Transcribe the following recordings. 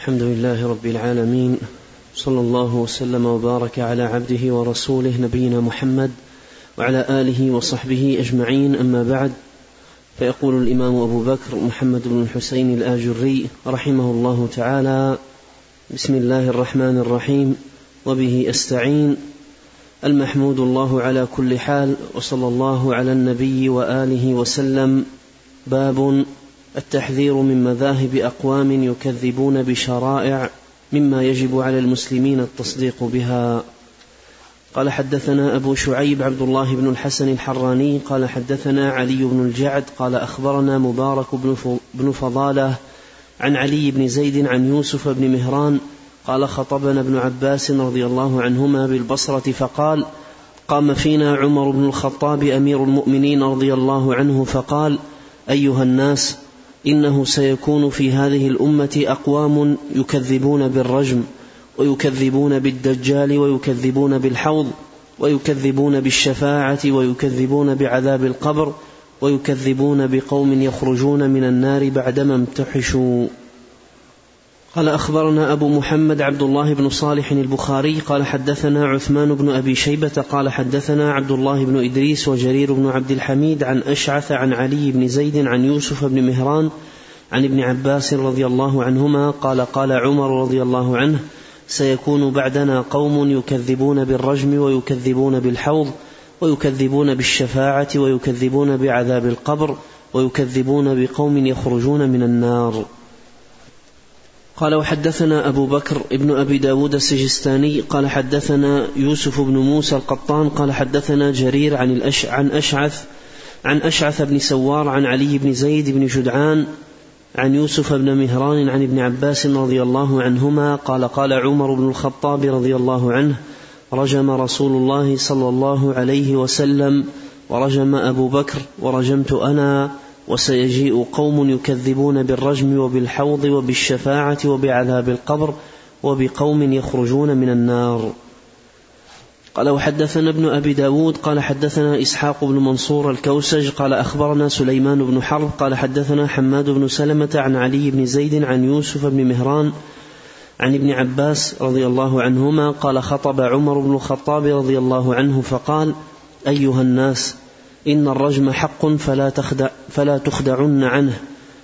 الحمد لله رب العالمين صلى الله وسلم وبارك على عبده ورسوله نبينا محمد وعلى آله وصحبه أجمعين أما بعد فيقول الإمام أبو بكر محمد بن الحسين الآجري رحمه الله تعالى بسم الله الرحمن الرحيم وبه أستعين المحمود الله على كل حال وصلى الله على النبي وآله وسلم باب التحذير من مذاهب أقوام يكذبون بشرائع مما يجب على المسلمين التصديق بها. قال حدثنا أبو شعيب عبد الله بن الحسن الحراني قال حدثنا علي بن الجعد قال أخبرنا مبارك بن فضالة عن علي بن زيد عن يوسف بن مهران قال خطبنا ابن عباس رضي الله عنهما بالبصرة فقال قام فينا عمر بن الخطاب أمير المؤمنين رضي الله عنه فقال أيها الناس إنه سيكون في هذه الأمة أقوام يكذبون بالرجم ويكذبون بالدجال ويكذبون بالحوض ويكذبون بالشفاعة ويكذبون بعذاب القبر ويكذبون بقوم يخرجون من النار بعدما امتحشوا. قال أخبرنا أبو محمد عبد الله بن صالح البخاري قال حدثنا عثمان بن أبي شيبة قال حدثنا عبد الله بن إدريس وجرير بن عبد الحميد عن أشعث عن علي بن زيد عن يوسف بن مهران عن ابن عباس رضي الله عنهما قال قال عمر رضي الله عنه سيكون بعدنا قوم يكذبون بالرجم ويكذبون بالحوض ويكذبون بالشفاعة ويكذبون بعذاب القبر ويكذبون بقوم يخرجون من النار. قال وحدثنا أبو بكر ابن أبي داود السجستاني قال حدثنا يوسف بن موسى القطان قال حدثنا جرير عن, الأش عن أشعث عن أشعث بن سوار عن علي بن زيد بن جدعان عن يوسف بن مهران عن ابن عباس رضي الله عنهما قال قال عمر بن الخطاب رضي الله عنه رجم رسول الله صلى الله عليه وسلم ورجم أبو بكر ورجمت أنا وسيجيء قوم يكذبون بالرجم وبالحوض وبالشفاعة وبعذاب القبر وبقوم يخرجون من النار. قال وحدثنا ابن أبي داود قال حدثنا إسحاق بن منصور الكوسج قال أخبرنا سليمان بن حرب قال حدثنا حماد بن سلمة عن علي بن زيد عن يوسف بن مهران عن ابن عباس رضي الله عنهما قال خطب عمر بن الخطاب رضي الله عنه فقال أيها الناس إن الرجم حق فلا, تخدع فلا تخدعن عنه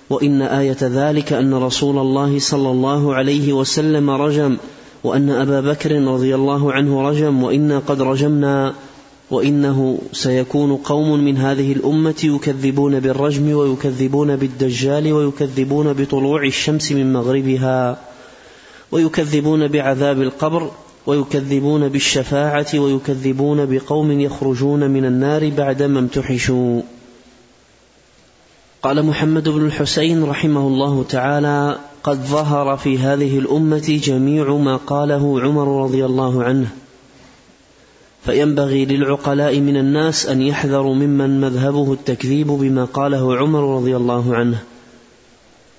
وإن آية ذلك أن رسول الله صلى الله عليه وسلم رجم وأن أبا بكر رضي الله عنه رجم وإنا قد رجمنا وإنه سيكون قوم من هذه الأمة يكذبون بالرجم ويكذبون بالدجال ويكذبون بطلوع الشمس من مغربها ويكذبون بعذاب القبر ويكذبون بالشفاعة ويكذبون بقوم يخرجون من النار بعدما امتحشوا. قال محمد بن الحسين رحمه الله تعالى قد ظهر في هذه الأمة جميع ما قاله عمر رضي الله عنه. فينبغي للعقلاء من الناس أن يحذروا ممن مذهبه التكذيب بما قاله عمر رضي الله عنه.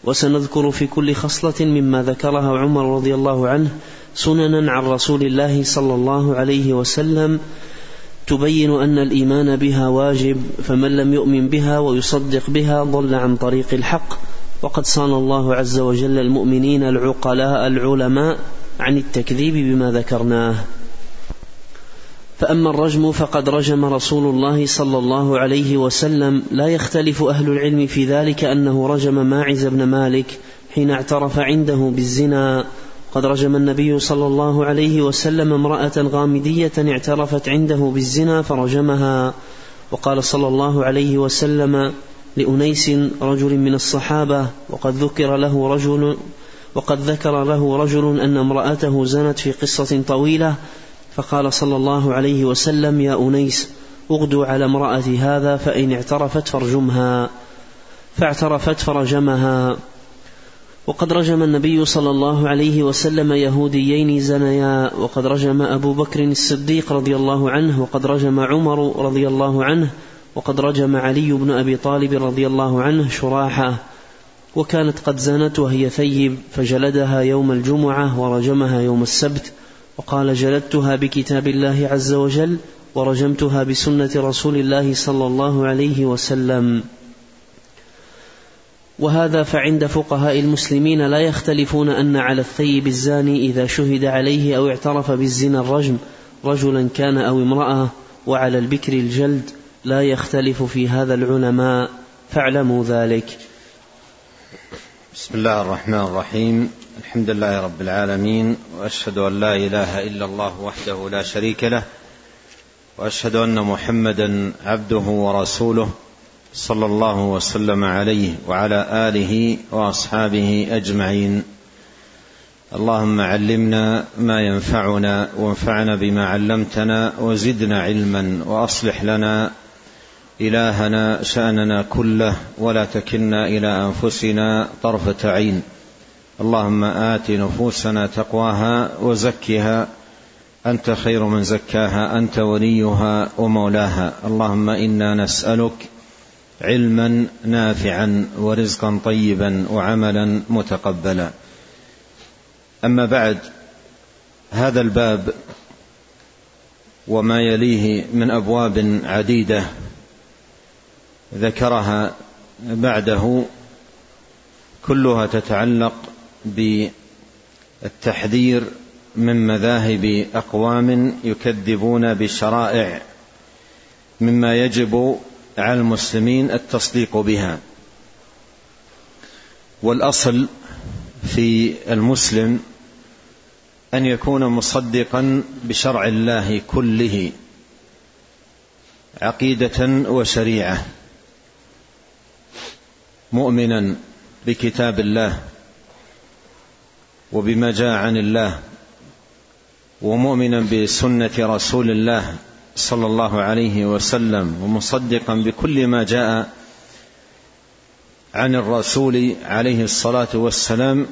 وسنذكر في كل خصلة مما ذكرها عمر رضي الله عنه سننا عن رسول الله صلى الله عليه وسلم تبين أن الإيمان بها واجب فمن لم يؤمن بها ويصدق بها ضل عن طريق الحق. وقد صان الله عز وجل المؤمنين العقلاء العلماء عن التكذيب بما ذكرناه. فأما الرجم فقد رجم رسول الله صلى الله عليه وسلم. لا يختلف أهل العلم في ذلك أنه رجم ماعز بن مالك حين اعترف عنده بالزنا. قد رجم النبي صلى الله عليه وسلم امرأة غامدية اعترفت عنده بالزنا فرجمها. وقال صلى الله عليه وسلم لأنيس رجل من الصحابة وقد ذكر له رجل وقد ذكر له رجل أن امرأته زنت في قصة طويلة. فقال صلى الله عليه وسلم يا أنيس أغدو على امرأة هذا فإن اعترفت فارجمها. فاعترفت فرجمها. وقد رجم النبي صلى الله عليه وسلم يهوديين زنيا وقد رجم أبو بكر الصديق رضي الله عنه وقد رجم عمر رضي الله عنه وقد رجم علي بن أبي طالب رضي الله عنه شراحة. وكانت قد زنت وهي ثيب فجلدها يوم الجمعة ورجمها يوم السبت وقال جلدتها بكتاب الله عز وجل ورجمتها بسنة رسول الله صلى الله عليه وسلم. وهذا فعند فقهاء المسلمين لا يختلفون أن على الثيب الزاني إذا شهد عليه أو اعترف بالزنا الرجم رجلا كان أو امرأة وعلى البكر الجلد لا يختلف في هذا العلماء فاعلموا ذلك. بسم الله الرحمن الرحيم. الحمد لله رب العالمين وأشهد أن لا إله إلا الله وحده لا شريك له وأشهد أن محمدا عبده ورسوله صلى الله وسلم عليه وعلى آله وأصحابه أجمعين. اللهم علمنا ما ينفعنا وانفعنا بما علمتنا وزدنا علما وأصلح لنا إلهنا شأننا كله ولا تكلنا إلى أنفسنا طرفة عين. اللهم آت نفوسنا تقواها وزكها. أنت خير من زكاها أنت وليها ومولاها. اللهم إنا نسألك علما نافعا ورزقا طيبا وعملا متقبلا. أما بعد هذا الباب وما يليه من أبواب عديدة ذكرها بعده كلها تتعلق بالتحذير من مذاهب أقوام يكذبون بشرائع مما يجب على المسلمين التصديق بها. والأصل في المسلم أن يكون مصدقا بشرع الله كله عقيدة وشريعة مؤمنا بكتاب الله وبما جاء عن الله ومؤمنا بسنة رسول الله صلى الله عليه وسلم ومصدقا بكل ما جاء عن الرسول عليه الصلاة والسلام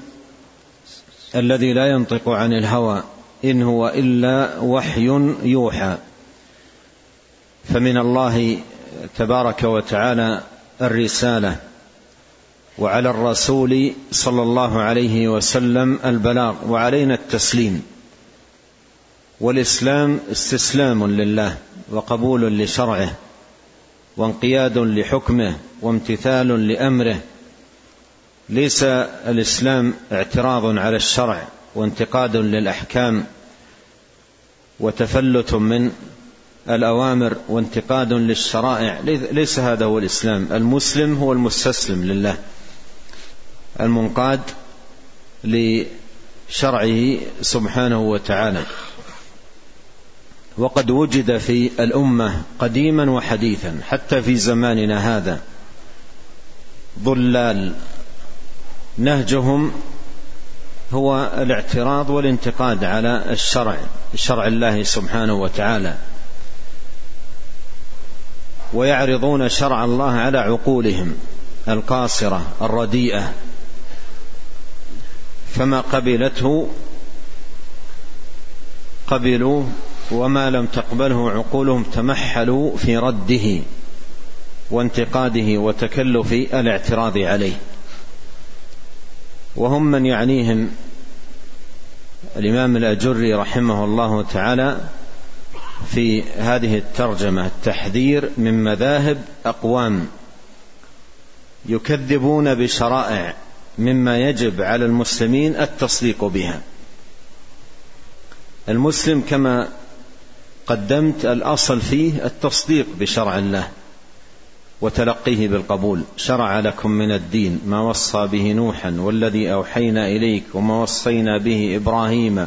الذي لا ينطق عن الهوى إن هو إلا وحي يوحى. فمن الله تبارك وتعالى الرسالة وعلى الرسول صلى الله عليه وسلم البلاغ وعلينا التسليم. والإسلام استسلام لله وقبول لشرعه وانقياد لحكمه وامتثال لأمره. ليس الإسلام اعتراض على الشرع وانتقاد للأحكام وتفلت من الأوامر وانتقاد للشرائع. ليس هذا هو الإسلام. المسلم هو المستسلم لله المنقاد لشرعه سبحانه وتعالى. وقد وجد في الأمة قديما وحديثا حتى في زماننا هذا. ضلال نهجهم هو الاعتراض والانتقاد على الشرع شرع الله سبحانه وتعالى. ويعرضون شرع الله على عقولهم القاصرة الرديئة. فما قبلته قبلوا وما لم تقبله عقولهم تمحلوا في رده وانتقاده وتكلف الاعتراض عليه. وهم من يعنيهم الإمام الأجري رحمه الله تعالى في هذه الترجمة التحذير من مذاهب أقوام يكذبون بشرائع مما يجب على المسلمين التصديق بها. المسلم كما قدمت الأصل فيه التصديق بشرع الله وتلقيه بالقبول. شرع لكم من الدين ما وصى به نوحا والذي أوحينا إليك وما وصينا به إبراهيم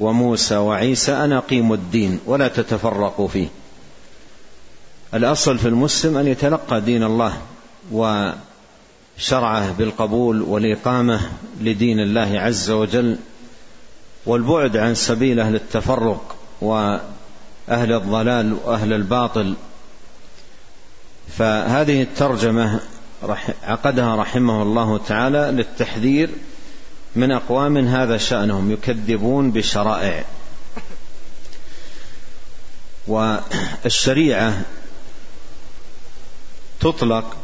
وموسى وعيسى ان اقيموا الدين ولا تتفرقوا فيه. الأصل في المسلم أن يتلقى دين الله وشرعه بالقبول والإقامة لدين الله عز وجل والبعد عن سبيل أهل التفرق واهل الضلال وأهل الباطل. فهذه الترجمة عقدها رحمه الله تعالى للتحذير من أقوام هذا شأنهم يكذبون بالشرائع والشريعة تطلق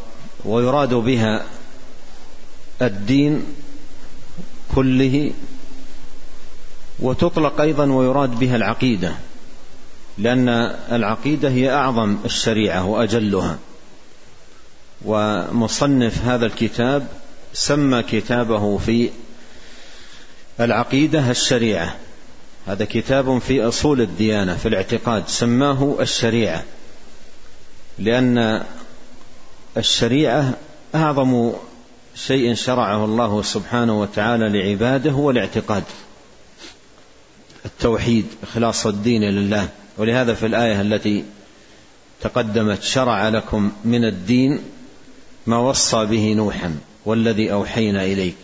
ويراد بها الدين كله وتطلق أيضا ويراد بها العقيدة. لأن العقيدة هي أعظم الشريعة وأجلها. ومصنف هذا الكتاب سمى كتابه في العقيدة الشريعة. هذا كتاب في أصول الديانة في الاعتقاد سماه الشريعة. لأن الشريعة أعظم شيء شرعه الله سبحانه وتعالى لعباده هو الاعتقاد التوحيد إخلاص الدين لله. ولهذا في الآية التي تقدمت شرع لكم من الدين ما وصى به نوحا والذي أوحينا إليك.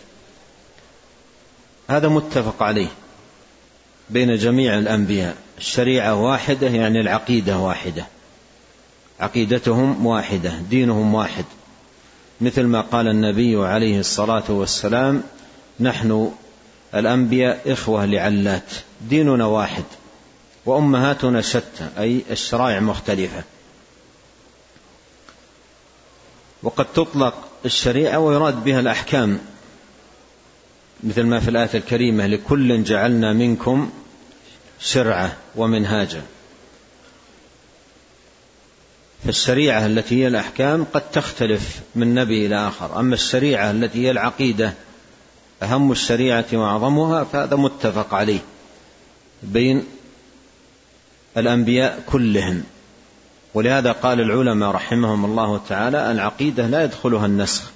هذا متفق عليه بين جميع الأنبياء. الشريعة واحدة يعني العقيدة واحدة. عقيدتهم واحدة دينهم واحد. مثل ما قال النبي عليه الصلاة والسلام نحن الأنبياء إخوة لعلات ديننا واحد. وأمهاتنا شتى أي الشرائع مختلفة. وقد تطلق الشريعة ويراد بها الأحكام مثل ما في الآية الكريمة لكل جعلنا منكم شرعة ومنهاجا. فالشريعة التي هي الأحكام قد تختلف من نبي إلى آخر. أما الشريعة التي هي العقيدة أهم الشريعة وأعظمها فهذا متفق عليه. بين الأنبياء كلهم. ولهذا قال العلماء رحمهم الله تعالى العقيدة لا يدخلها النسخ.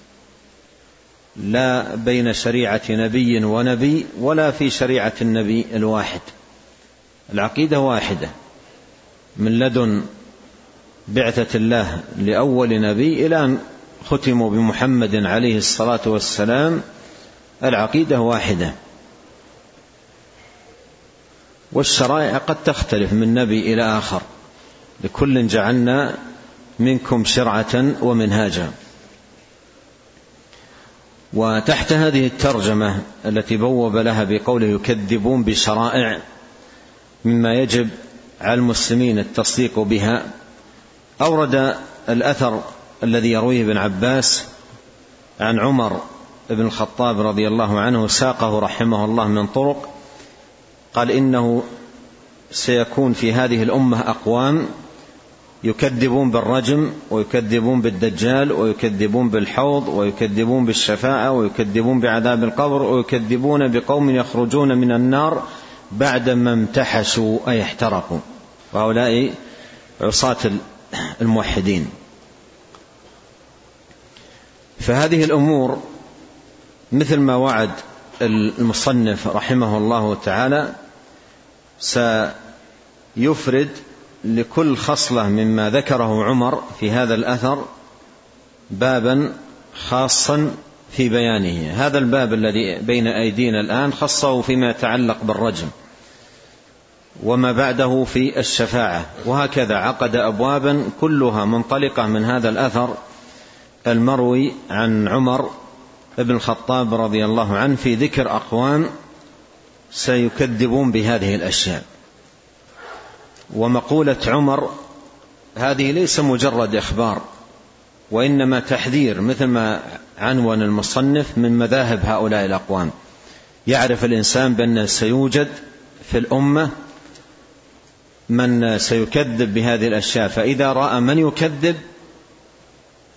لا بين شريعة نبي ونبي ولا في شريعة النبي الواحد. العقيدة واحدة. من لدن بعثة الله لأول نبي إلى أن ختموا بمحمد عليه الصلاة والسلام العقيدة واحدة. والشرائع قد تختلف من نبي إلى آخر. لكل جعلنا منكم شرعة ومنهاجا. وتحت هذه الترجمة التي بوب لها بقوله يكذبون بشرائع مما يجب على المسلمين التصديق بها أورد الأثر الذي يرويه ابن عباس عن عمر بن الخطاب رضي الله عنه ساقه رحمه الله من طرق قال إنه سيكون في هذه الأمة أقوام يكذبون بالرجم ويكذبون بالدجال ويكذبون بالحوض ويكذبون بالشفاعة ويكذبون بعذاب القبر ويكذبون بقوم يخرجون من النار بعدما امتحشوا أي احترقوا. وهؤلاء عصاة الموحدين. فهذه الأمور مثل ما وعد المصنف رحمه الله تعالى سيفرد لكل خصلة مما ذكره عمر في هذا الأثر بابا خاصا في بيانه. هذا الباب الذي بين أيدينا الآن خصه فيما يتعلق بالرجم وما بعده في الشفاعة. وهكذا عقد أبوابا كلها منطلقة من هذا الأثر المروي عن عمر بن الخطاب رضي الله عنه في ذكر أقوام سيكذبون بهذه الأشياء. ومقولة عمر هذه ليس مجرد إخبار وإنما تحذير مثل ما عنون المصنف من مذاهب هؤلاء الأقوام. يعرف الإنسان بأن سيوجد في الأمة من سيكذب بهذه الأشياء. فإذا رأى من يكذب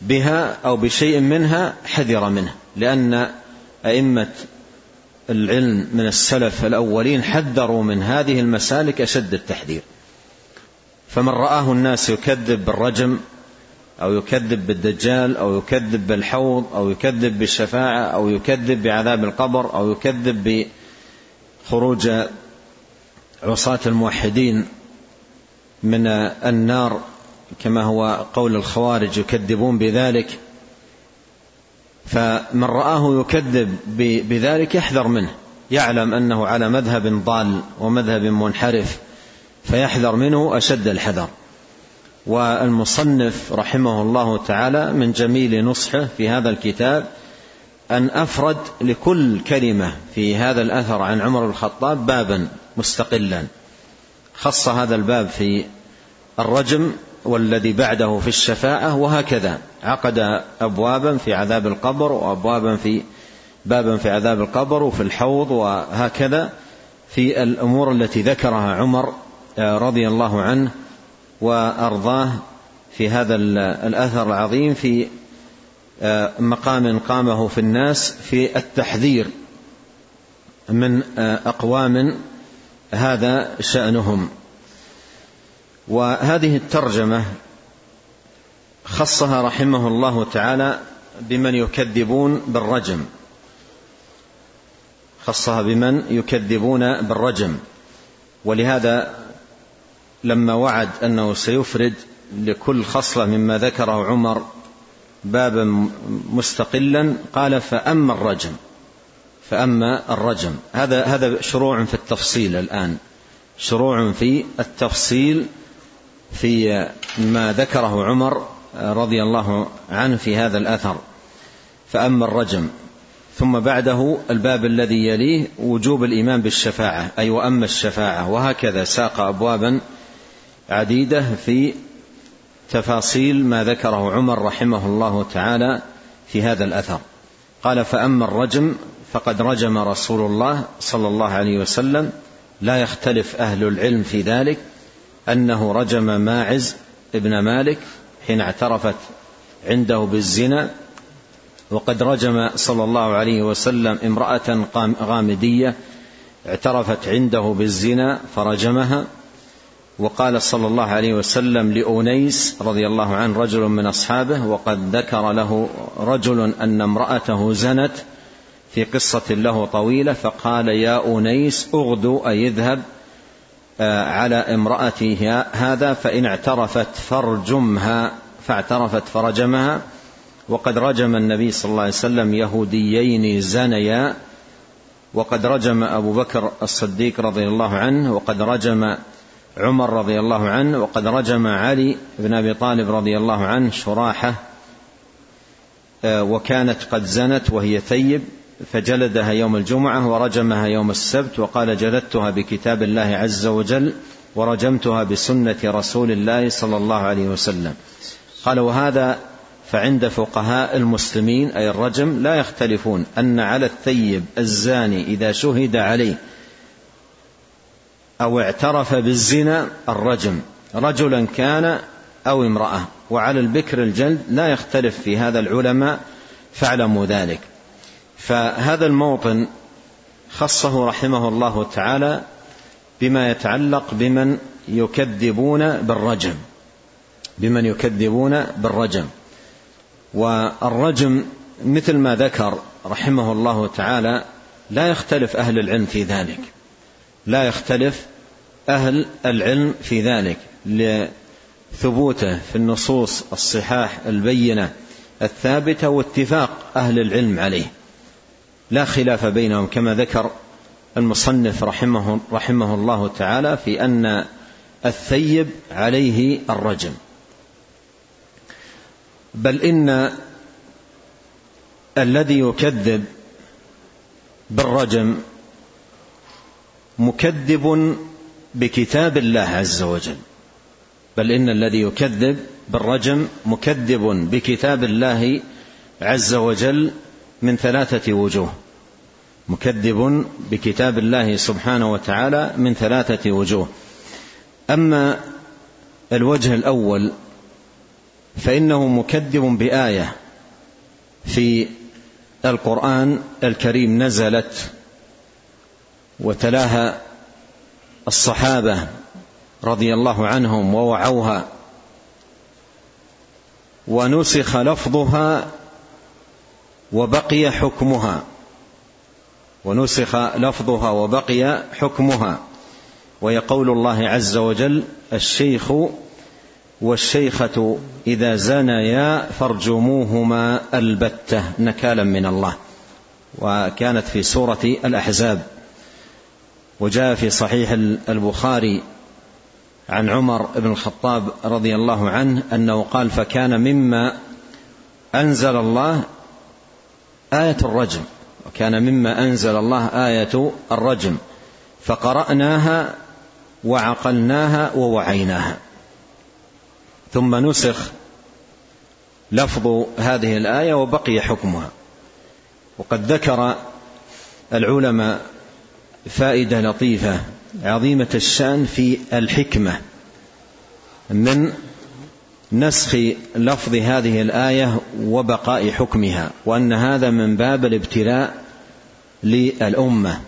بها أو بشيء منها حذر منه لأن أئمة العلم من السلف الأولين حذروا من هذه المسالك أشد التحذير. فمن رآه الناس يكذب بالرجم أو يكذب بالدجال أو يكذب بالحوض أو يكذب بالشفاعة أو يكذب بعذاب القبر أو يكذب بخروج عصاة الموحدين من النار كما هو قول الخوارج يكذبون بذلك. فمن رآه يكذب بذلك يحذر منه. يعلم أنه على مذهب ضال ومذهب منحرف فيحذر منه أشد الحذر. والمصنف رحمه الله تعالى من جميل نصحه في هذا الكتاب أن أفرد لكل كلمة في هذا الأثر عن عمر بن الخطاب بابا مستقلا. خص هذا الباب في الرجم والذي بعده في الشفاعة وهكذا. عقد أبوابا في عذاب القبر وأبوابا في بابا في عذاب القبر وفي الحوض وهكذا في الأمور التي ذكرها عمر رضي الله عنه وأرضاه في هذا الأثر العظيم في آه، مقام قامه في الناس في التحذير من آه، أقوام هذا شأنهم. وهذه الترجمة خصها رحمه الله تعالى بمن يكذبون بالرجم. خصها بمن يكذبون بالرجم. ولهذا لما وعد أنه سيفرد لكل خصلة مما ذكره عمر بابا مستقلا قال فأما الرجم. فأما الرجم. هذا هذا شروع في التفصيل الآن. شروع في التفصيل في ما ذكره عمر رضي الله عنه في هذا الأثر. فأما الرجم ثم بعده الباب الذي يليه وجوب الإيمان بالشفاعة أي وأما الشفاعة وهكذا ساق ابوابا عديدة في تفاصيل ما ذكره عمر رحمه الله تعالى في هذا الأثر. قال فأما الرجم فقد رجم رسول الله صلى الله عليه وسلم لا يختلف أهل العلم في ذلك أنه رجم ماعز ابن مالك حين اعترفت عنده بالزنا وقد رجم صلى الله عليه وسلم امرأة غامدية اعترفت عنده بالزنا فرجمها وقال صلى الله عليه وسلم لأنيس رضي الله عنه رجل من أصحابه وقد ذكر له رجل أن امرأته زنت في قصة له طويلة فقال يا أنيس أغدو أي اذهب على امرأتي هذا فإن اعترفت فارجمها فاعترفت فرجمها وقد رجم النبي صلى الله عليه وسلم يهوديين زنيا وقد رجم أبو بكر الصديق رضي الله عنه وقد رجم عمر رضي الله عنه وقد رجم علي بن أبي طالب رضي الله عنه شراحة آه، وكانت قد زنت وهي ثيب فجلدها يوم الجمعة ورجمها يوم السبت وقال جلدتها بكتاب الله عز وجل ورجمتها بسنة رسول الله صلى الله عليه وسلم. قال وهذا فعند فقهاء المسلمين أي الرجم لا يختلفون أن على الثيب الزاني إذا شهد عليه أو اعترف بالزنا الرجم رجلا كان أو امرأة وعلى البكر الجلد لا يختلف في هذا العلماء فاعلموا ذلك. فهذا الموطن خصه رحمه الله تعالى بما يتعلق بمن يكذبون بالرجم بمن يكذبون بالرجم. والرجم مثل ما ذكر رحمه الله تعالى لا يختلف أهل العلم في ذلك. لا يختلف أهل العلم في ذلك لثبوته في النصوص الصحاح البينة الثابتة واتفاق أهل العلم عليه. لا خلاف بينهم كما ذكر المصنف رحمه, رحمه الله تعالى في أن الثيب عليه الرجم. بل إن الذي يكذب بالرجم مكذب بكتاب الله عز وجل. بل إن الذي يكذب بالرجم مكذب بكتاب الله عز وجل من ثلاثة وجوه. مكذب بكتاب الله سبحانه وتعالى من ثلاثة وجوه. أما الوجه الأول فإنه مكذب بآية في القرآن الكريم نزلت وتلاها الصحابة رضي الله عنهم ووعوها ونسخ لفظها وبقي حكمها. ونسخ لفظها وبقي حكمها. وهي قول الله عز وجل الشيخ والشيخة إذا زنيا فارجموهما البتة نكالا من الله. وكانت في سورة الأحزاب. وجاء في صحيح البخاري عن عمر بن الخطاب رضي الله عنه أنه قال فكان مما أنزل الله آية الرجم. وكان مما أنزل الله آية الرجم. فقرأناها وعقلناها ووعيناها. ثم نسخ لفظ هذه الآية وبقي حكمها. وقد ذكر العلماء فائدة لطيفة عظيمة الشأن في الحكمة من نسخ لفظ هذه الآية وبقاء حكمها وأن هذا من باب الابتلاء للأمة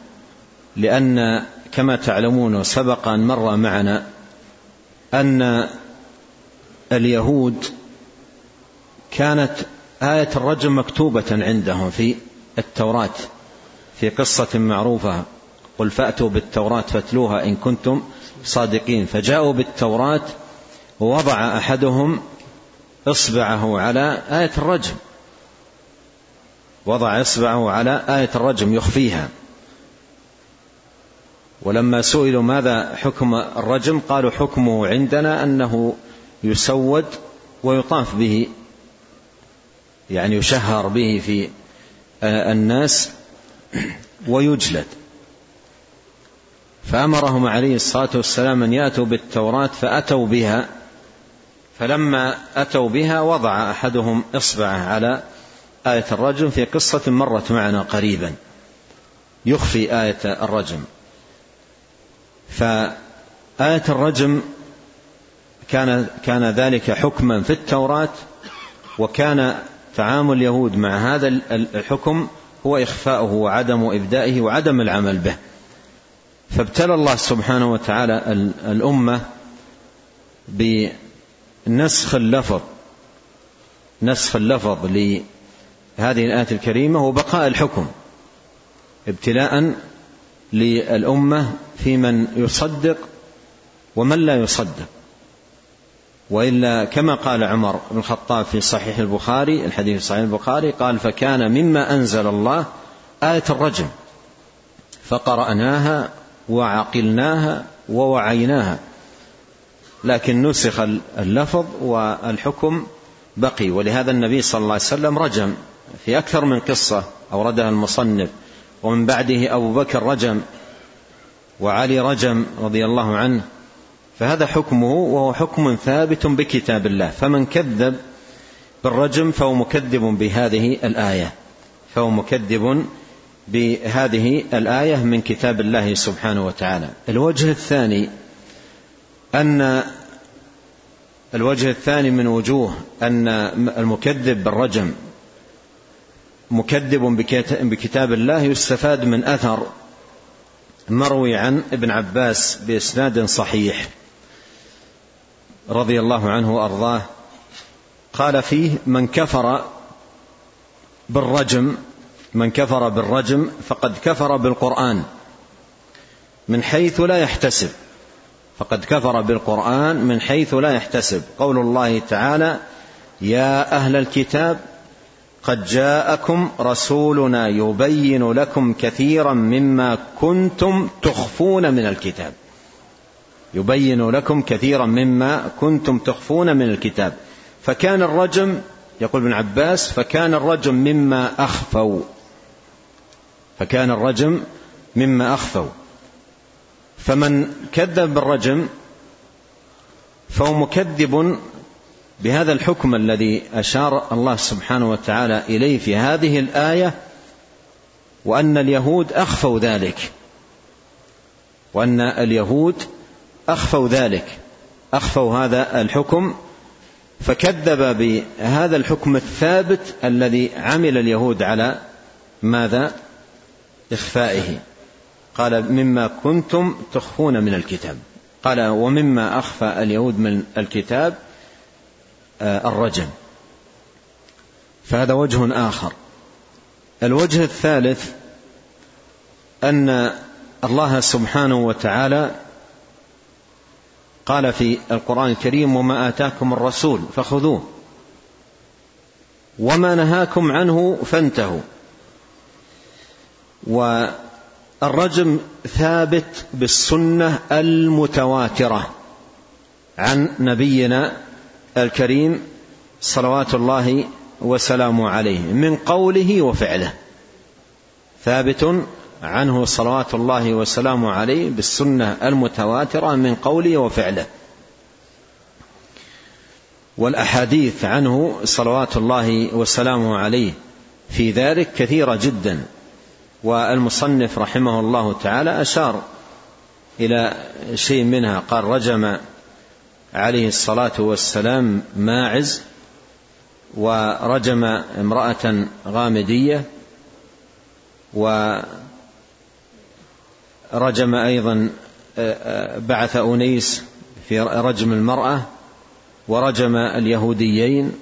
لأن كما تعلمون وسبق ان مر معنا أن اليهود كانت آية الرجم مكتوبة عندهم في التوراة في قصة معروفة قل فأتوا بالتوراة فاتلوها إن كنتم صادقين فجاءوا بالتوراة ووضع أحدهم إصبعه على آية الرجم. وضع إصبعه على آية الرجم يخفيها. ولما سئلوا ماذا حكم الرجم قالوا حكمه عندنا أنه يسود ويطاف به يعني يشهر به في الناس ويجلد. فأمرهم عليه الصلاة والسلام أن يأتوا بالتوراة فأتوا بها فلما أتوا بها وضع أحدهم إصبعه على آية الرجم في قصة مرت معنا قريبا. يخفي آية الرجم. فآية الرجم كان كان ذلك حكما في التوراة وكان تعامل اليهود مع هذا الحكم هو إخفاؤه وعدم إبدائه وعدم العمل به. فابتلى الله سبحانه وتعالى الأمة بنسخ اللفظ نسخ اللفظ لهذه الآية الكريمة وبقاء الحكم ابتلاء للأمة في من يصدق ومن لا يصدق. وإلا كما قال عمر بن الخطاب في صحيح البخاري الحديث في صحيح البخاري قال فكان مما أنزل الله آية الرجم فقرأناها وعقلناها ووعيناها لكن نسخ اللفظ والحكم بقي. ولهذا النبي صلى الله عليه وسلم رجم في أكثر من قصة أوردها المصنف. ومن بعده أبو بكر رجم وعلي رجم رضي الله عنه. فهذا حكمه وهو حكم ثابت بكتاب الله. فمن كذب بالرجم فهو مكذب بهذه الآية. فهو مكذب بهذه الآية من كتاب الله سبحانه وتعالى. الوجه الثاني أن الوجه الثاني من وجوه أن المكذب بالرجم مكذب بكتاب الله يستفاد من أثر مروي عن ابن عباس بإسناد صحيح رضي الله عنه وأرضاه. قال فيه من كفر بالرجم من كفر بالرجم فقد كفر بالقرآن من حيث لا يحتسب فقد كفر بالقرآن من حيث لا يحتسب. قول الله تعالى يا أهل الكتاب قد جاءكم رسولنا يبين لكم كثيرا مما كنتم تخفون من الكتاب. يبين لكم كثيرا مما كنتم تخفون من الكتاب. فكان الرجم يقول ابن عباس فكان الرجم مما أخفوا. فكان الرجم مما أخفوا. فمن كذب بالرجم فهو مكذب بهذا الحكم الذي أشار الله سبحانه وتعالى إليه في هذه الآية وأن اليهود أخفوا ذلك. وأن اليهود أخفوا ذلك. أخفوا هذا الحكم فكذب بهذا الحكم الثابت الذي عمل اليهود على ماذا؟ إخفائه. قال مما كنتم تخفون من الكتاب. قال ومما أخفى اليهود من الكتاب آه، الرجم. فهذا وجه آخر. الوجه الثالث أن الله سبحانه وتعالى قال في القرآن الكريم وما آتاكم الرسول فخذوه وما نهاكم عنه فانتهوا. والرجم ثابت بالسنة المتواترة عن نبينا الكريم صلوات الله وسلامه عليه من قوله وفعله. ثابت عنه صلوات الله وسلامه عليه بالسنة المتواترة من قوله وفعله. والأحاديث عنه صلوات الله وسلامه عليه في ذلك كثيرة جدا. والمصنف رحمه الله تعالى أشار إلى شيء منها قال رجم عليه الصلاة والسلام ماعز ورجم امرأة غامدية ورجم أيضا بعث أنيس في رجم المرأة ورجم اليهوديين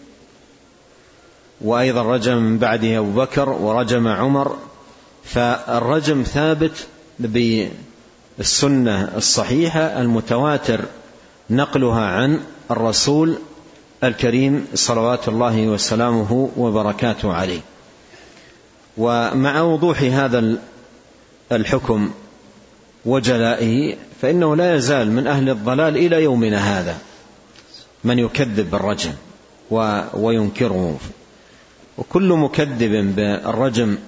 وأيضا رجم من بعده أبو بكر ورجم عمر فالرجم ثابت بالسنة الصحيحة المتواتر نقلها عن الرسول الكريم صلوات الله وسلامه وبركاته عليه. ومع وضوح هذا الحكم وجلائه فإنه لا يزال من أهل الضلال إلى يومنا هذا من يكذب بالرجم وينكره. وكل مكذب بالرجم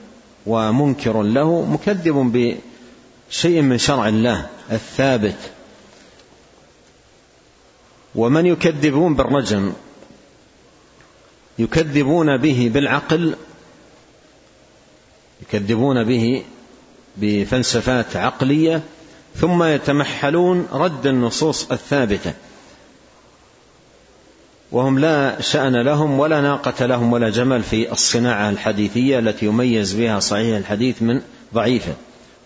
ومنكر له مكذب بشيء من شرع الله الثابت. ومن يكذبون بالرجم يكذبون به بالعقل يكذبون به بفلسفات عقلية ثم يتمحلون رد النصوص الثابتة. وهم لا شأن لهم ولا ناقة لهم ولا جمل في الصناعة الحديثية التي يميز بها صحيح الحديث من ضعيفه.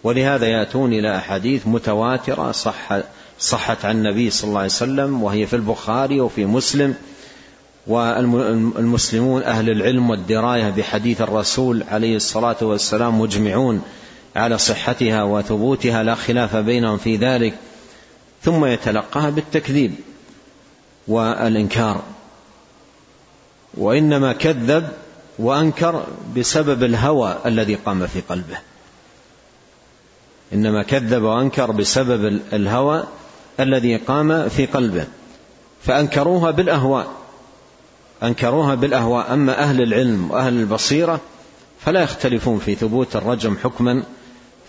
ولهذا يأتون إلى أحاديث متواترة صح صحت عن النبي صلى الله عليه وسلم وهي في البخاري وفي مسلم. والمسلمون أهل العلم والدراية بحديث الرسول عليه الصلاة والسلام مجمعون على صحتها وثبوتها لا خلاف بينهم في ذلك. ثم يتلقاها بالتكذيب والإنكار. وإنما كذب وأنكر بسبب الهوى الذي قام في قلبه. إنما كذب وأنكر بسبب الهوى الذي قام في قلبه. فأنكروها بالأهواء. أنكروها بالأهواء. أما أهل العلم وأهل البصيرة فلا يختلفون في ثبوت الرجم حكما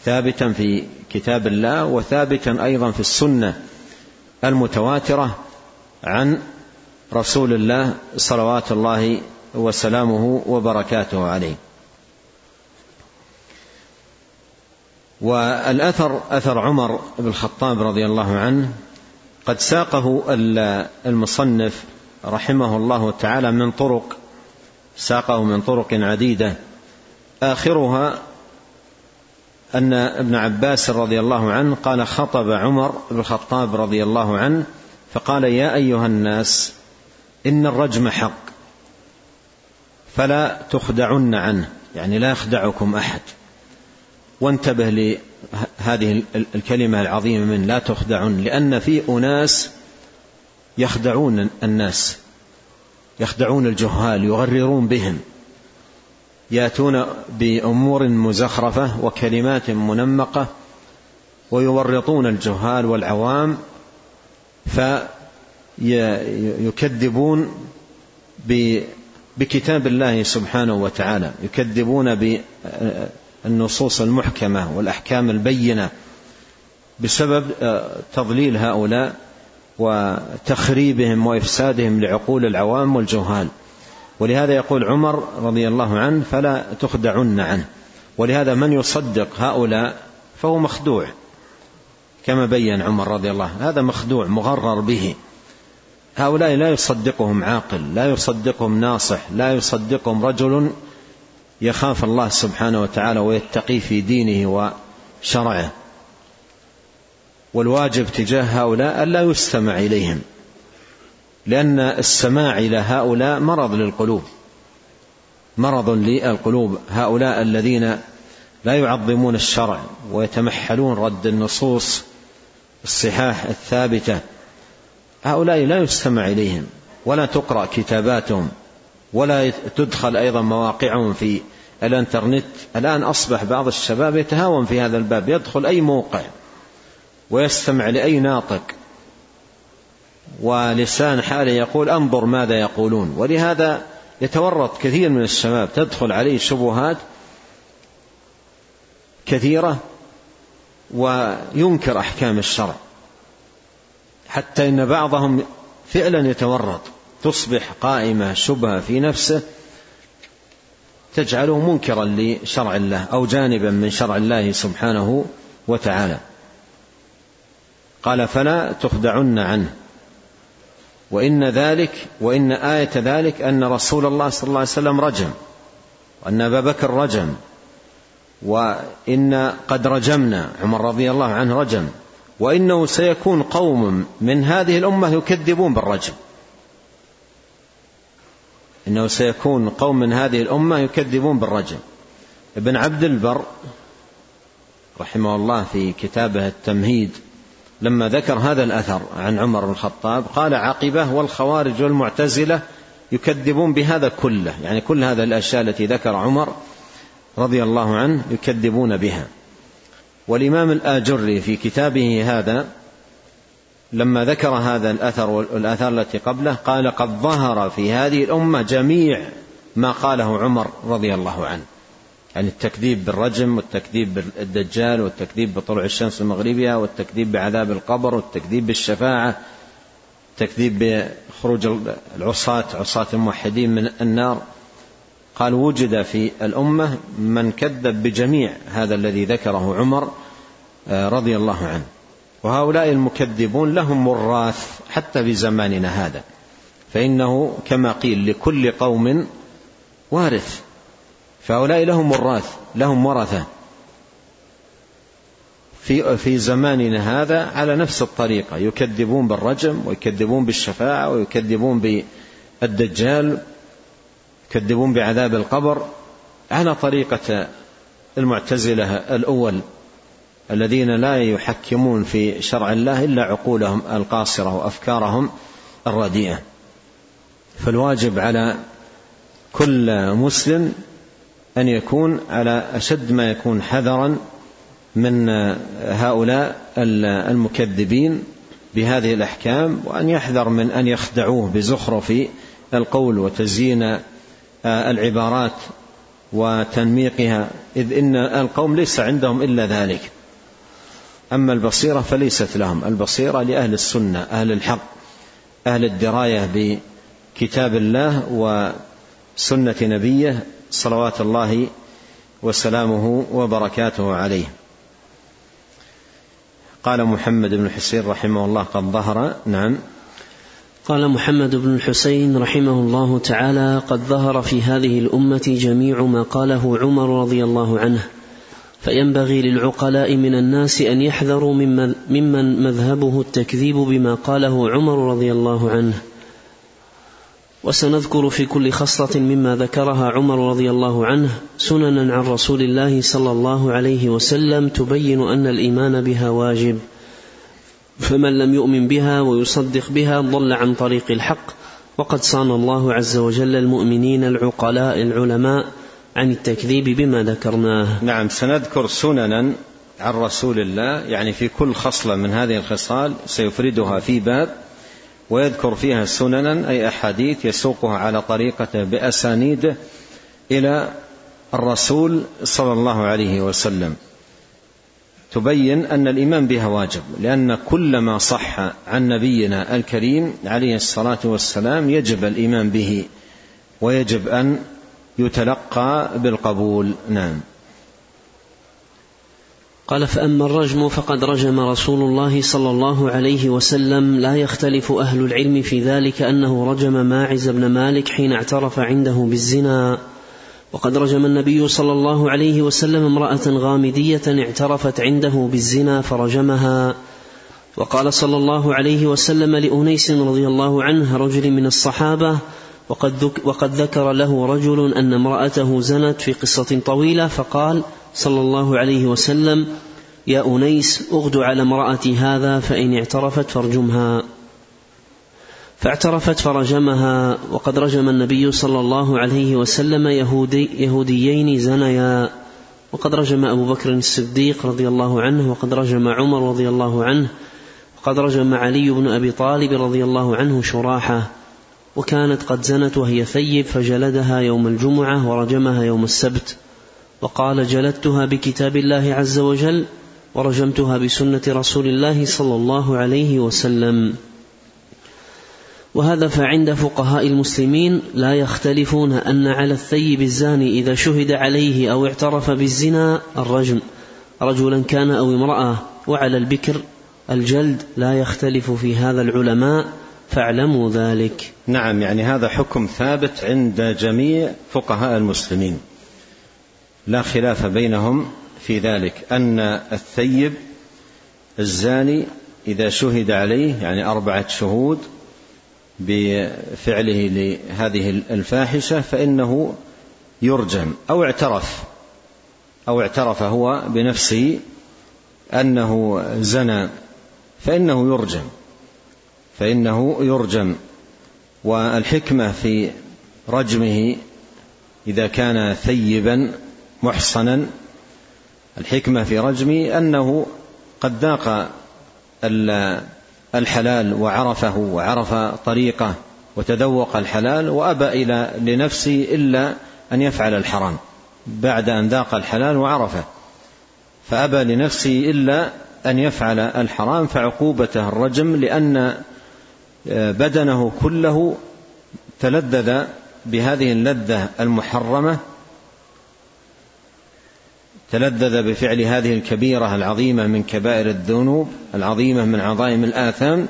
ثابتا في كتاب الله وثابتا أيضا في السنة المتواترة عن رسول الله صلوات الله وسلامه وبركاته عليه. والأثر أثر عمر بن الخطاب رضي الله عنه قد ساقه المصنف رحمه الله تعالى من طرق ساقه من طرق عديدة. آخرها أن ابن عباس رضي الله عنه قال خطب عمر بن الخطاب رضي الله عنه فقال يا أيها الناس إن الرجم حق فلا تخدعن عنه يعني لا يخدعكم أحد. وانتبه لهذه الكلمة العظيمة من لا تخدعن لأن في أناس يخدعون الناس يخدعون الجهال يغررون بهم يأتون بأمور مزخرفة وكلمات منمقة ويورطون الجهال والعوام فيكذبون بكتاب الله سبحانه وتعالى. يكذبون بالنصوص المحكمة والأحكام البينة بسبب تضليل هؤلاء وتخريبهم وإفسادهم لعقول العوام والجهال. ولهذا يقول عمر رضي الله عنه فلا تخدعن عنه. ولهذا من يصدق هؤلاء فهو مخدوع كما بين عمر رضي الله هذا مخدوع مغرر به. هؤلاء لا يصدقهم عاقل لا يصدقهم ناصح لا يصدقهم رجل يخاف الله سبحانه وتعالى ويتقي في دينه وشرعه. والواجب تجاه هؤلاء ألا يستمع إليهم لأن السماع إلى هؤلاء مرض للقلوب مرض للقلوب. هؤلاء الذين لا يعظمون الشرع ويتمحلون رد النصوص الصحاح الثابتة. هؤلاء لا يستمع إليهم ولا تقرأ كتاباتهم ولا تدخل أيضا مواقعهم في الإنترنت. الآن أصبح بعض الشباب يتهاون في هذا الباب يدخل أي موقع ويستمع لأي ناطق. ولسان حاله يقول أنظر ماذا يقولون. ولهذا يتورط كثير من الشباب تدخل عليه شبهات كثيرة وينكر أحكام الشرع. حتى إن بعضهم فعلا يتورط تصبح قائمة شبهة في نفسه تجعله منكرا لشرع الله أو جانبا من شرع الله سبحانه وتعالى. قال فلا تخدعن عنه. وإن ذلك وإن آية ذلك أن رسول الله صلى الله عليه وسلم رجم وأن أبا بكر رجم وإن قد رجمنا عمر رضي الله عنه رجم. وإنه سيكون قوم من هذه الأمة يكذبون بالرجم. إنه سيكون قوم من هذه الأمة يكذبون بالرجم. ابن عبد البر رحمه الله في كتابه التمهيد لما ذكر هذا الأثر عن عمر بن الخطاب قال عقبة والخوارج والمعتزلة يكذبون بهذا كله يعني كل هذا الأشياء التي ذكر عمر رضي الله عنه يكذبون بها. والإمام الآجري في كتابه هذا لما ذكر هذا الأثر والآثار التي قبله قال قد ظهر في هذه الأمة جميع ما قاله عمر رضي الله عنه. يعني التكذيب بالرجم والتكذيب بالدجال والتكذيب بطلوع الشمس من مغربها والتكذيب بعذاب القبر والتكذيب بالشفاعة التكذيب بخروج العصاة عصاة الموحدين من النار. قال وجد في الأمة من كذب بجميع هذا الذي ذكره عمر آه، رضي الله عنه. وهؤلاء المكذبون لهم مراث حتى في زماننا هذا. فإنه كما قيل لكل قوم وارث. فهؤلاء لهم مراث لهم ورثة في في زماننا هذا على نفس الطريقة. يكذبون بالرجم ويكذبون بالشفاعة ويكذبون بالدجال. يكذبون بعذاب القبر. على طريقة المعتزلة الأول الذين لا يحكمون في شرع الله إلا عقولهم القاصرة وأفكارهم الرديئة. فالواجب على كل مسلم أن يكون على أشد ما يكون حذرا من هؤلاء المكذبين بهذه الأحكام وأن يحذر من أن يخدعوه بزخرف القول وتزيين العبارات وتنميقها إذ إن القوم ليس عندهم إلا ذلك. أما البصيرة فليست لهم البصيرة لأهل السنة أهل الحق أهل الدراية بكتاب الله وسنة نبيه صلوات الله وسلامه وبركاته عليه. قال محمد بن حسين رحمه الله قد ظهر نعم قال محمد بن الحسين رحمه الله تعالى قد ظهر في هذه الأمة جميع ما قاله عمر رضي الله عنه فينبغي للعقلاء من الناس أن يحذروا ممن مذهبه التكذيب بما قاله عمر رضي الله عنه. وسنذكر في كل خصله مما ذكرها عمر رضي الله عنه سننا عن رسول الله صلى الله عليه وسلم تبين أن الإيمان بها واجب. فمن لم يؤمن بها ويصدق بها ضل عن طريق الحق. وقد صان الله عز وجل المؤمنين العقلاء العلماء عن التكذيب بما ذكرناه. نعم سنذكر سننا عن رسول الله يعني في كل خصلة من هذه الخصال سيفردها في باب ويذكر فيها سننا أي أحاديث يسوقها على طريقته بأسانيده إلى الرسول صلى الله عليه وسلم. تبين أن الإيمان بها واجب لأن كل ما صح عن نبينا الكريم عليه الصلاة والسلام يجب الإيمان به ويجب أن يتلقى بالقبول. نعم. قال فأما الرجم فقد رجم رسول الله صلى الله عليه وسلم. لا يختلف أهل العلم في ذلك أنه رجم ماعز بن مالك حين اعترف عنده بالزنا. وقد رجم النبي صلى الله عليه وسلم امرأة غامدية اعترفت عنده بالزنا فرجمها. وقال صلى الله عليه وسلم لأنيس رضي الله عنه رجل من الصحابة وقد, ذك وقد ذكر له رجل أن امرأته زنت في قصة طويلة فقال صلى الله عليه وسلم يا أنيس اغد على امرأتي هذا فإن اعترفت فارجمها. فاعترفت فرجمها وقد رجم النبي صلى الله عليه وسلم يهودي يهوديين زنيا. وقد رجم أبو بكر الصديق رضي الله عنه وقد رجم عمر رضي الله عنه وقد رجم علي بن أبي طالب رضي الله عنه شراحة. وكانت قد زنت وهي ثيب فجلدها يوم الجمعة ورجمها يوم السبت. وقال جلدتها بكتاب الله عز وجل ورجمتها بسنة رسول الله صلى الله عليه وسلم. وهذا فعند فقهاء المسلمين لا يختلفون أن على الثيب الزاني إذا شهد عليه أو اعترف بالزنا الرجم رجلا كان أو امرأة وعلى البكر الجلد لا يختلف في هذا العلماء فاعلموا ذلك. نعم يعني هذا حكم ثابت عند جميع فقهاء المسلمين. لا خلاف بينهم في ذلك أن الثيب الزاني إذا شهد عليه يعني أربعة شهود بفعله لهذه الفاحشة فإنه يرجم أو اعترف أو اعترف هو بنفسه أنه زنى فإنه يرجم فإنه يرجم. والحكمة في رجمه إذا كان ثيبا محصنا الحكمة في رجمه أنه قد ذاق الحلال وعرفه وعرف طريقه وتذوق الحلال وأبى إلى لنفسه إلا أن يفعل الحرام بعد أن ذاق الحلال وعرفه. فأبى لنفسه إلا أن يفعل الحرام فعقوبته الرجم لأن بدنه كله تلذذ بهذه اللذة المحرمة تلذذ بفعل هذه الكبيرة العظيمة من كبائر الذنوب العظيمة من عظائم الآثام.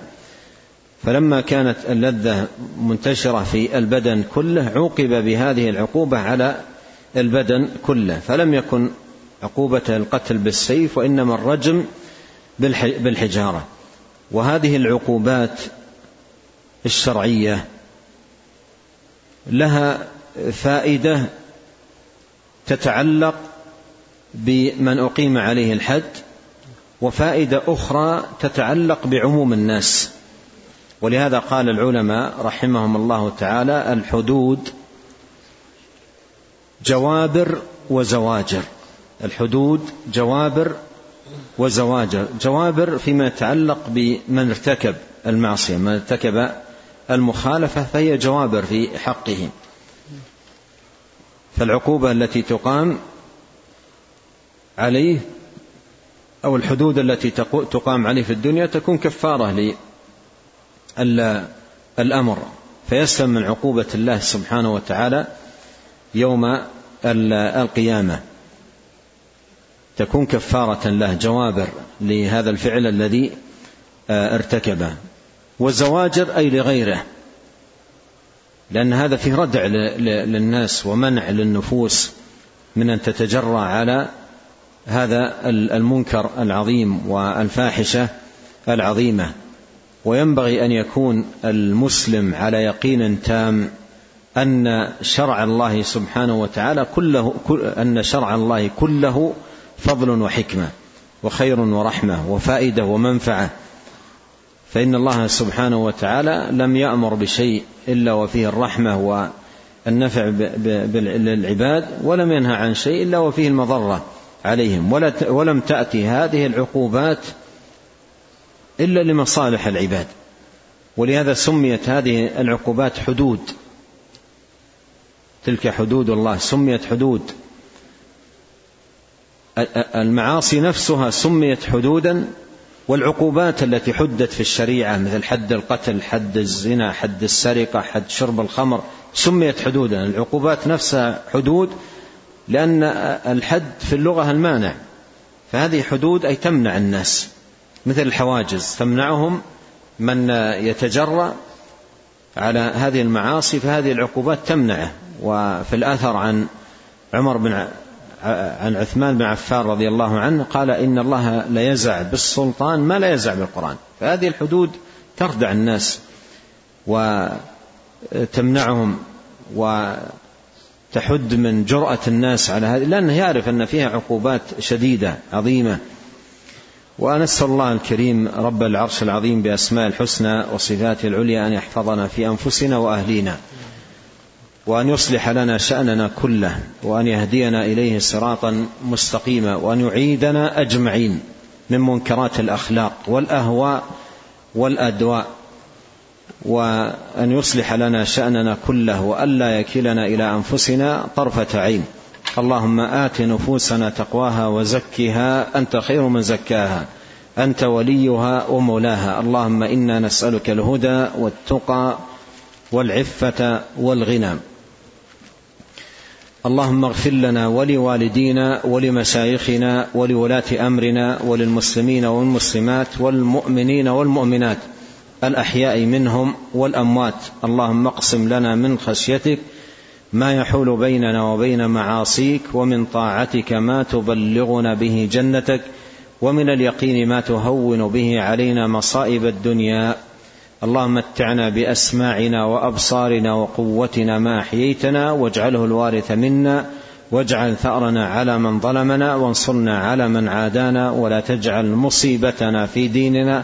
فلما كانت اللذة منتشرة في البدن كله عوقب بهذه العقوبة على البدن كله. فلم يكن عقوبة القتل بالسيف وإنما الرجم بالحجارة. وهذه العقوبات الشرعية لها فائدة تتعلق بمن أقيم عليه الحد وفائدة أخرى تتعلق بعموم الناس. ولهذا قال العلماء رحمهم الله تعالى الحدود جوابر وزواجر. الحدود جوابر وزواجر. جوابر فيما يتعلق بمن ارتكب المعصية من ارتكب المخالفة فهي جوابر في حقه. فالعقوبة التي تقام عليه أو الحدود التي تقام عليه في الدنيا تكون كفارة للأمر فيسلم من عقوبة الله سبحانه وتعالى يوم القيامة. تكون كفارة له جوابر لهذا الفعل الذي آه، ارتكبه. والزواجر أي لغيره. لأن هذا فيه ردع للناس ومنع للنفوس من أن تتجرى على هذا المنكر العظيم والفاحشة العظيمة. وينبغي أن يكون المسلم على يقين تام أن شرع الله سبحانه وتعالى كله أن شرع الله كله فضل وحكمة وخير ورحمة وفائدة ومنفعة. فإن الله سبحانه وتعالى لم يأمر بشيء إلا وفيه الرحمة والنفع للعباد ولم ينهى عن شيء إلا وفيه المضرة. عليهم. ولم تأتي هذه العقوبات إلا لمصالح العباد. ولهذا سميت هذه العقوبات حدود. تلك حدود الله. سميت حدود. المعاصي نفسها سميت حدودا والعقوبات التي حدت في الشريعة مثل حد القتل حد الزنا حد السرقة حد شرب الخمر سميت حدودا. العقوبات نفسها حدود لأن الحد في اللغة المانع. فهذه حدود أي تمنع الناس مثل الحواجز. تمنعهم من يتجرأ على هذه المعاصي فهذه العقوبات تمنعه. وفي الأثر عن عمر بن عن عثمان بن عفان رضي الله عنه قال إن الله ليزع بالسلطان ما لا يزع بالقرآن. فهذه الحدود تردع الناس وتمنعهم وتحد من جرأة الناس على هذه لأنه يعرف أن فيها عقوبات شديدة عظيمة. ونسأل الله الكريم رب العرش العظيم بأسماء الحسنى وصفاته العليا أن يحفظنا في أنفسنا وأهلينا وأن يصلح لنا شأننا كله وأن يهدينا إليه صراطا مستقيما وأن يعيدنا أجمعين من منكرات الأخلاق والأهواء والأدواء. وأن يصلح لنا شأننا كله وألا يكلنا إلى أنفسنا طرفة عين. اللهم آت نفوسنا تقواها وزكها. أنت خير من زكاها. أنت وليها ومولاها. اللهم إنا نسألك الهدى والتقى والعفة والغنى. اللهم اغفر لنا ولوالدينا ولمشايخنا ولولاة أمرنا وللمسلمين والمسلمات والمؤمنين والمؤمنات. الأحياء منهم والأموات. اللهم اقسم لنا من خشيتك ما يحول بيننا وبين معاصيك ومن طاعتك ما تبلغنا به جنتك ومن اليقين ما تهون به علينا مصائب الدنيا. اللهم متعنا بأسماعنا وأبصارنا وقوتنا ما أحييتنا واجعله الوارث منا واجعل ثأرنا على من ظلمنا وانصرنا على من عادانا ولا تجعل مصيبتنا في ديننا.